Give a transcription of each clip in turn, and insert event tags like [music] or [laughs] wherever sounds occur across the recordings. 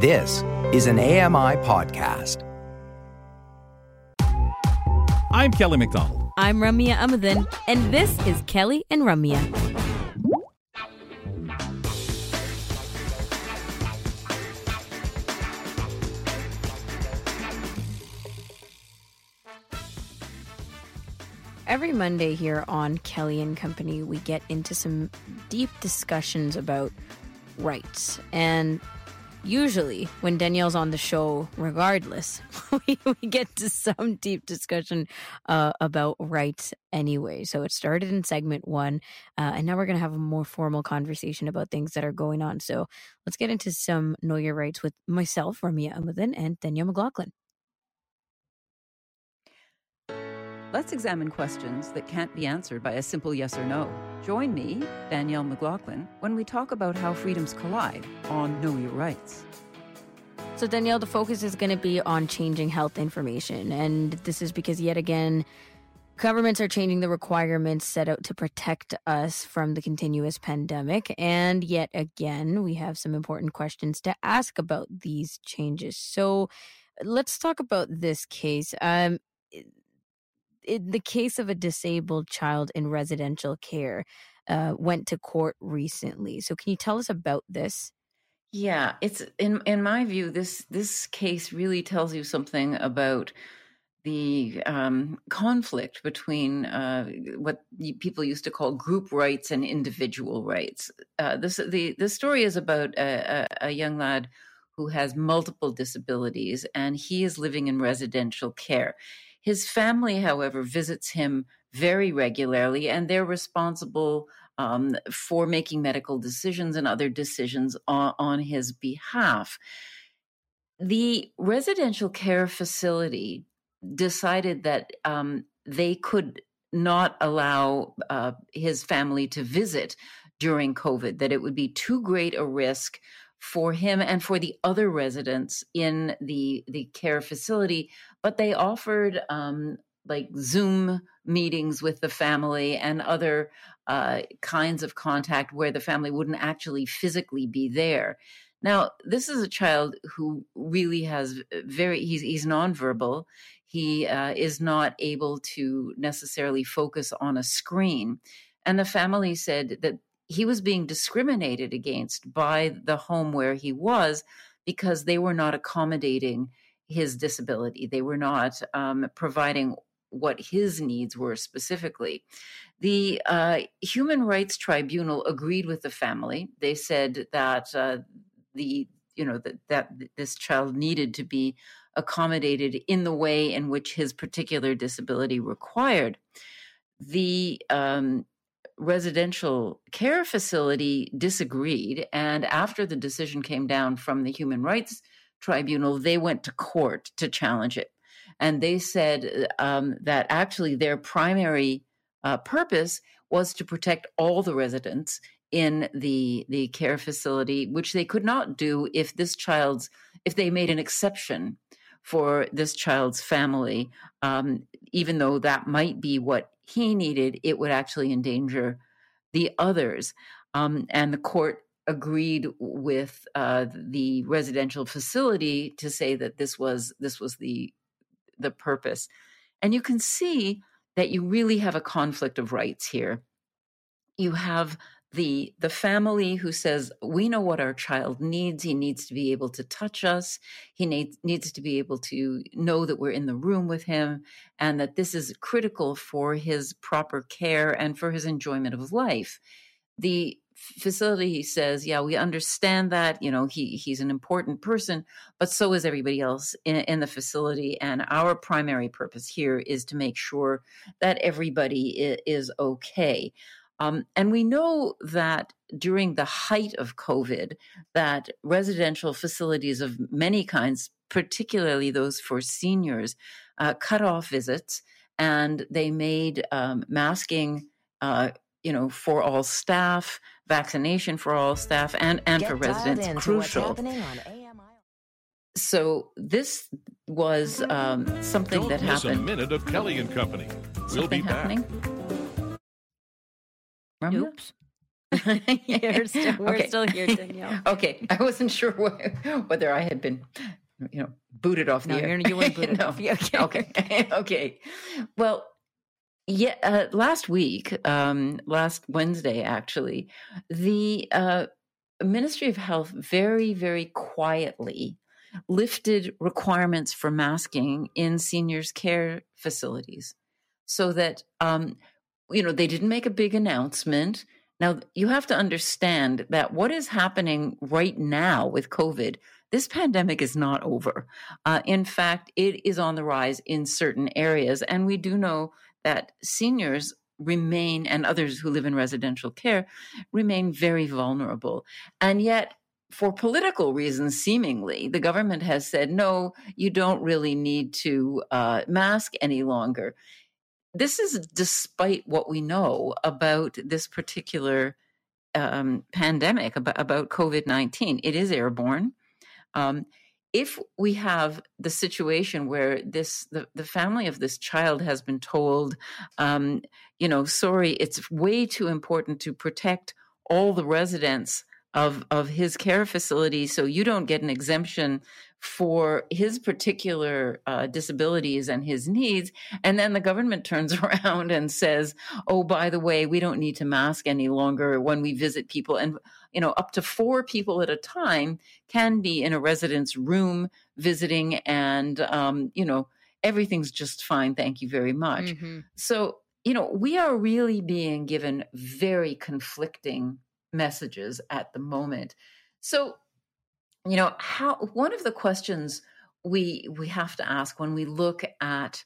This is an AMI podcast. I'm Kelly McDonald. I'm Ramya Amuthan, and this is Kelly and Ramya. Every Monday here on Kelly and Company, we get into some deep discussions about rights. And usually, when Danielle's on the show, regardless, [laughs] we, we get to some deep discussion uh, about rights anyway. So it started in segment one, uh, and now we're going to have a more formal conversation about things that are going on. So let's get into some Know Your Rights with myself, Ramya Amuthan, and Danielle McLaughlin. Let's examine questions that can't be answered by a simple yes or no. Join me, Danielle McLaughlin, when we talk about how freedoms collide on Know Your Rights. So, Danielle, the focus is going to be on changing health information. And this is because, yet again, governments are changing the requirements set out to protect us from the continuous pandemic. And yet again, we have some important questions to ask about these changes. So, let's talk about this case. Um, in the case of a disabled child in residential care, uh, went to court recently. So, can you tell us about this? Yeah, it's in in my view this this case really tells you something about the um, conflict between uh, what people used to call group rights and individual rights. Uh, this the the story is about a, a, a young lad who has multiple disabilities and he is living in residential care. His family, however, visits him very regularly, and they're responsible um, for making medical decisions and other decisions on, on his behalf. The residential care facility decided that um, they could not allow uh, his family to visit during COVID, that it would be too great a risk for him and for the other residents in the the care facility but they offered um, like zoom meetings with the family and other uh, kinds of contact where the family wouldn't actually physically be there. Now this is a child who really has very he's, he's nonverbal. He uh, is not able to necessarily focus on a screen. And the family said that he was being discriminated against by the home where he was because they were not accommodating his disability. They were not um, providing what his needs were specifically. The uh, Human Rights Tribunal agreed with the family. They said that uh, the you know that that this child needed to be accommodated in the way in which his particular disability required. The um, residential care facility disagreed. And after the decision came down from the Human Rights Tribunal, they went to court to challenge it. And they said um, that actually their primary uh, purpose was to protect all the residents in the the care facility, which they could not do if this child's if they made an exception for this child's family, um, even though that might be what he needed, it would actually endanger the others. Um, and the court agreed with uh, the residential facility to say that this was this was the the purpose. And you can see that you really have a conflict of rights here. You have the the family who says we know what our child needs. He needs to be able to touch us. He needs needs to be able to know that we're in the room with him and that this is critical for his proper care and for his enjoyment of life. The facility says yeah we understand that you know he he's an important person but so is everybody else in, in the facility and our primary purpose here is to make sure that everybody is, is okay um, and we know that during the height of COVID, that residential facilities of many kinds, particularly those for seniors, uh, cut off visits, and they made um, masking, uh, you know, for all staff, vaccination for all staff, and and Get for residents crucial. So this was um, something Don't that happened. A minute of Kelly and Company. We'll something be back. happening. Oops. [laughs] You're still, [laughs] we're Okay. still here, [laughs] Danielle. okay, I wasn't sure wh- whether I had been, you know, booted off No, the air. you're, you weren't booted No. off. Yeah, Okay. okay okay well yeah uh, last week um last wednesday actually the uh ministry of health very very quietly lifted requirements for masking in seniors care facilities so that um you know they didn't make a big announcement now you have to understand that what is happening right now with covid this pandemic is not over uh, in fact, it is on the rise in certain areas. And we do know that seniors remain, and others who live in residential care, remain very vulnerable. And yet, for political reasons, seemingly, the government has said, no, you don't really need to uh, mask any longer. This is despite what we know about this particular um, pandemic, about, about COVID 19. It is airborne. Um, if we have the situation where this the, the family of this child has been told um, you know sorry it's way too important to protect all the residents of of his care facility so you don't get an exemption for his particular uh, disabilities and his needs. And then the government [laughs] turns around and says oh by the way we don't need to mask any longer when we visit people. And you know up to four people at a time can be in a resident's room visiting and um, you know everything's just fine thank you very much. Mhm. so you know we are really being given very conflicting messages at the moment so you know how one of the questions we we have to ask when we look at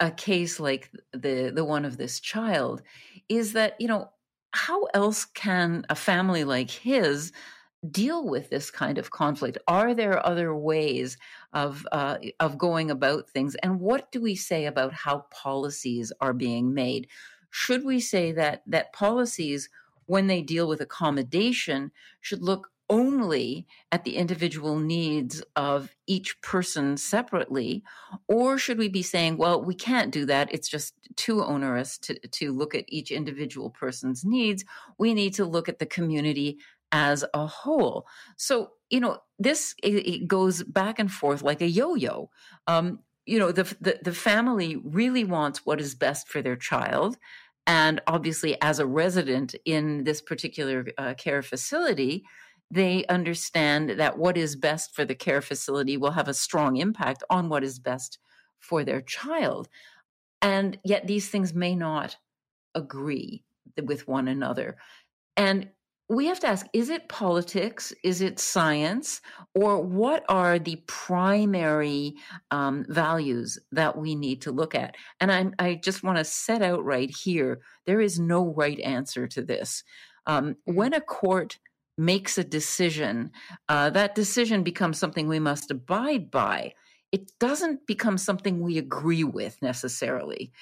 a case like the the one of this child is that you know how else can a family like his deal with this kind of conflict? Are there other ways of uh, of going about things? And what do we say about how policies are being made? Should we say that that policies, when they deal with accommodation, should look only at the individual needs of each person separately or should we be saying well we can't do that. It's just too onerous to, to look at each individual person's needs. We need to look at the community as a whole. So you know this it, goes back and forth like a yo-yo. Um, you know the, the the family really wants what is best for their child and obviously as a resident in this particular uh, care facility they understand that what is best for the care facility will have a strong impact on what is best for their child. And yet these things may not agree with one another. And we have to ask is it politics? Is it science? Or what are the primary um, values that we need to look at? And I, I just want to set out right here there is no right answer to this. Um, when a court makes a decision, uh, that decision becomes something we must abide by. It doesn't become something we agree with necessarily.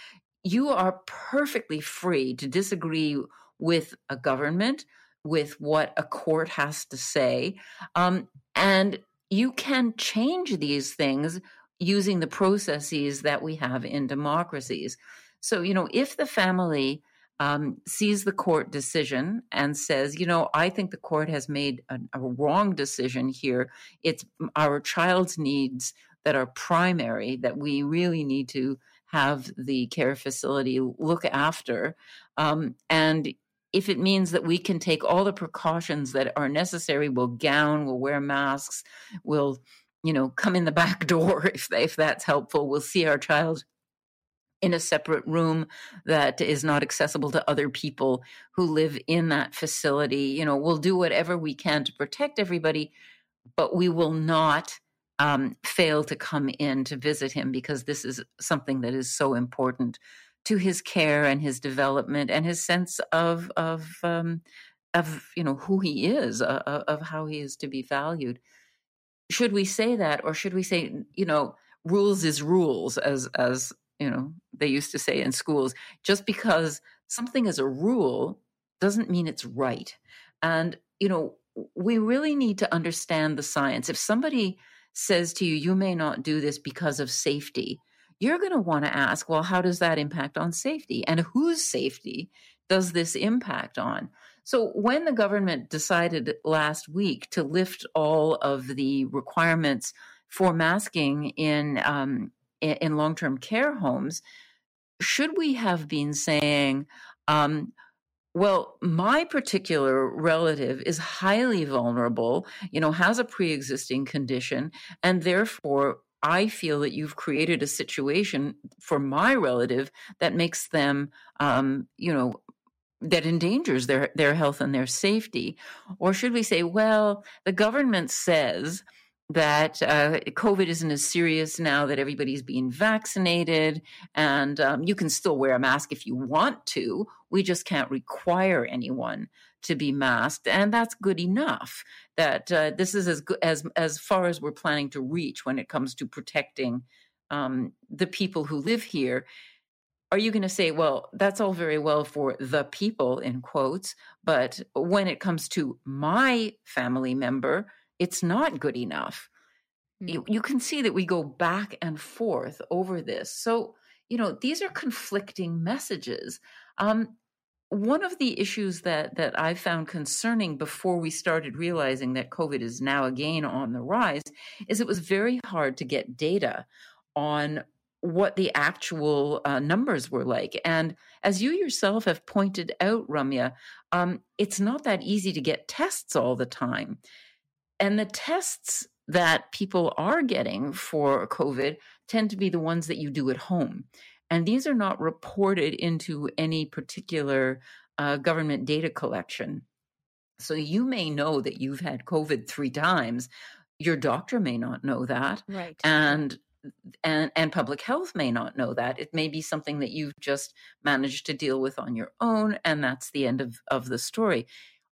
You are perfectly free to disagree with a government, with what a court has to say, um, and you can change these things using the processes that we have in democracies. So, you know, if the family um, sees the court decision and says, you know, I think the court has made a, a wrong decision here. It's our child's needs that are primary that we really need to have the care facility look after. Um, and if it means that we can take all the precautions that are necessary, we'll gown, we'll wear masks, we'll, you know, come in the [laughs] back door if if that's helpful. We'll see our child in a separate room that is not accessible to other people who live in that facility. You know, we'll do whatever we can to protect everybody, but we will not um, fail to come in to visit him because this is something that is so important to his care and his development and his sense of of um, of you know who he is, uh, of how he is to be valued. Should we say that, or should we say, you know, rules is rules, as as you know they used to say in schools. Just because something is a rule doesn't mean it's right. And you know we really need to understand the science. If somebody says to you you may not do this because of safety you're going to want to ask well how does that impact on safety and whose safety does this impact on So when the government decided last week to lift all of the requirements for masking in um, in long term care homes, should we have been saying? Um, well, my particular relative is highly vulnerable, you know, has a pre existing condition, and therefore I feel that you've created a situation for my relative that makes them, um, you know, that endangers their, their health and their safety? Or should we say, well, the government says that uh, COVID isn't as serious now that everybody's being vaccinated, and um, you can still wear a mask if you want to. We just can't require anyone to be masked, and that's good enough. That uh, this is as good as as far as we're planning to reach when it comes to protecting um, the people who live here. Are you going to say, well, that's all very well for the people in quotes, but when it comes to my family member, it's not good enough. You, mm. you can see that we go back and forth over this. So, you know, these are conflicting messages. Um, one of the issues that that I found concerning before we started realizing that COVID is now again on the rise is it was very hard to get data on what the actual uh, numbers were like. And as you yourself have pointed out, Ramya, um, it's not that easy to get tests all the time. And the tests that people are getting for COVID tend to be the ones that you do at home. And these are not reported into any particular uh, government data collection. So you may know that you've had COVID three times. Your doctor may not know that. Right. And and and public health may not know that it may be something that you've just managed to deal with on your own and that's the end of of the story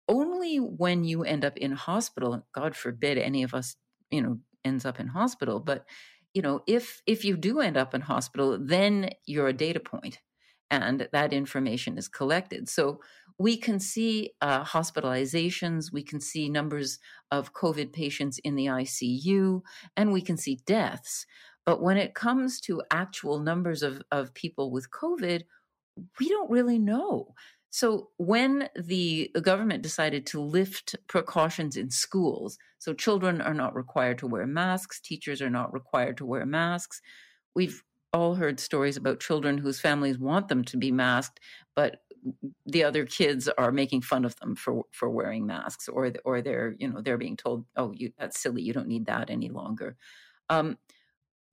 only when you end up in hospital god forbid any of us you know ends up in hospital but you know if if you do end up in hospital then you're a data point and that information is collected. So we can see uh, hospitalizations we can see numbers of covid patients in the icu and we can see deaths. But when it comes to actual numbers of, of people with covid we don't really know so when the government decided to lift precautions in schools, so children are not required to wear masks, teachers are not required to wear masks. We've all heard stories about children whose families want them to be masked, but the other kids are making fun of them for for wearing masks, or or they're you know they're being told, oh, you that's silly, you don't need that any longer. Um,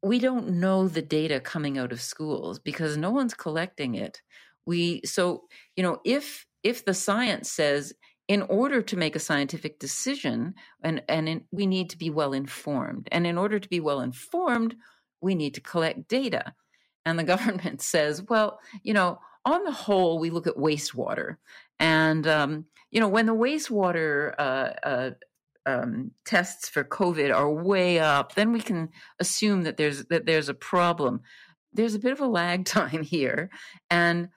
we don't know the data coming out of schools because no one's collecting it we so you know if if the science says in order to make a scientific decision and and in, we need to be well informed and in order to be well informed we need to collect data. And the [laughs] government says well you know on the whole we look at wastewater. And um, you know when the wastewater uh, uh, um, tests for covid are way up then we can assume that there's that there's a problem. There's a bit of a lag [laughs] time here and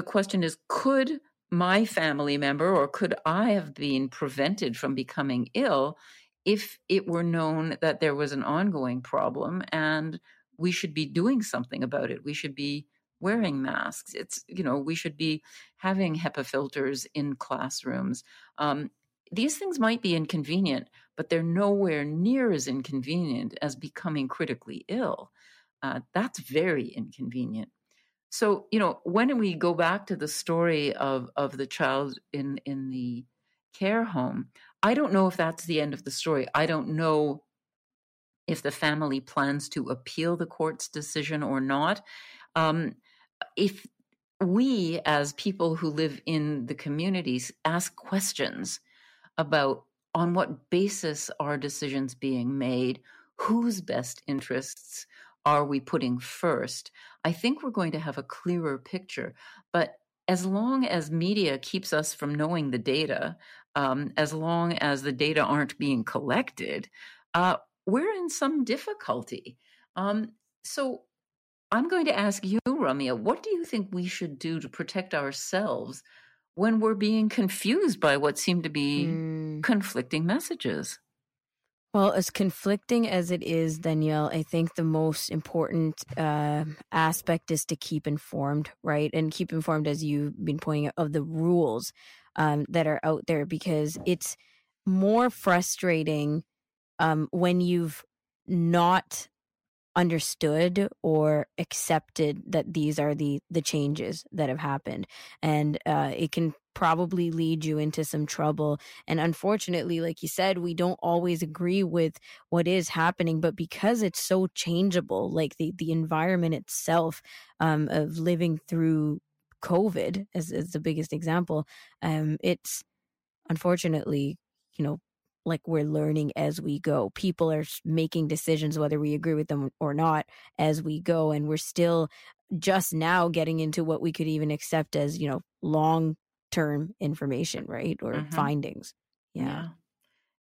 the question is could my family member or could I have been prevented from becoming ill if it were known that there was an ongoing problem and we should be doing something about it? We should be wearing masks. It's, you know, we should be having HEPA filters in classrooms. Um, these things might be inconvenient, but they're nowhere near as inconvenient as becoming critically ill. Uh, that's very inconvenient. So, you know, when we go back to the story of of the child in in the care home, I don't know if that's the end of the story. I don't know if the family plans to appeal the court's decision or not. Um, if we, as people who live in the communities, ask questions about on what basis are decisions being made, whose best interests are we putting first? I think we're going to have a clearer picture. But as long as media keeps us from knowing the data, um, as long as the data aren't being collected, uh, we're in some difficulty. Um, so I'm going to ask you, Ramya, what do you think we should do to protect ourselves when we're being confused by what seem to be mm. conflicting messages? Well, as conflicting as it is, Danielle, I think the most important uh, aspect is to keep informed, right? And keep informed, as you've been pointing out, of the rules. um, that are out there because it's more frustrating um, when you've not understood or accepted that these are the the changes that have happened and uh, it can probably lead you into some trouble and unfortunately like you said we don't always agree with what is happening but because it's so changeable like the the environment itself um, of living through covid as, as the biggest example um, it's unfortunately you know like we're learning as we go. People are making decisions whether we agree with them or not as we go and we're still just now getting into what we could even accept as, you know, long term information, right? Or mm-hmm. findings. Yeah. yeah.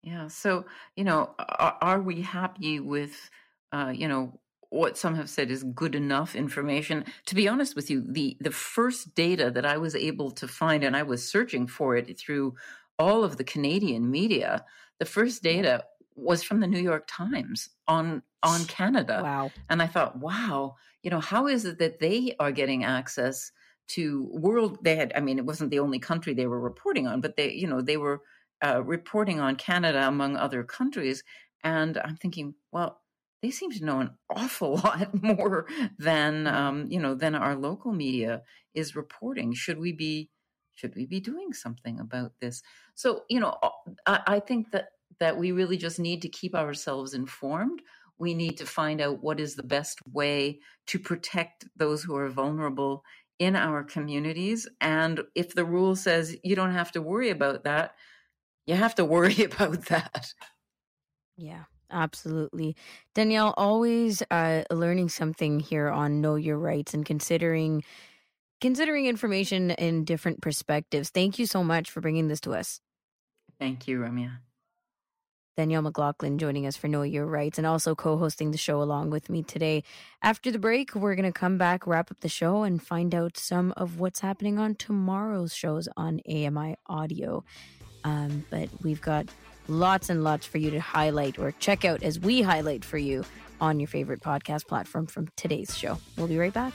yeah. So, you know, are, are we happy with uh, you know, what some have said is good enough information. To be honest with you, the the first data that I was able to find, and I was searching for it through all of the Canadian media, the first data was from the New York Times on on Canada. Wow. And I thought, wow, you know, how is it that they are getting access to world they had I mean, it wasn't the only country they were reporting on, but they, you know, they were uh, reporting on Canada among other countries. And I'm thinking, well, they seem to know an [laughs] awful lot more than mm-hmm. um, you know than our local media is reporting. Should we be should we be doing something about this? So, you know, I, I think that that we really just need to keep ourselves informed. We need to find out what is the best way to protect those who are vulnerable in our communities. And if the rule says you don't have to worry about that, you have to [laughs] worry about that. Yeah, absolutely. Danielle, always uh, learning something here on Know Your Rights and considering considering information in different perspectives. Thank you so much for bringing this to us. Thank you, Ramya. Danielle McLaughlin joining us for Know Your Rights and also co hosting the show along with me today. After the break, we're going to come back, wrap up the show, and find out some of what's happening on tomorrow's shows on AMI Audio. Um, but we've got lots and lots for you to highlight or check out as we highlight for you on your favorite podcast platform from today's show. We'll be right back.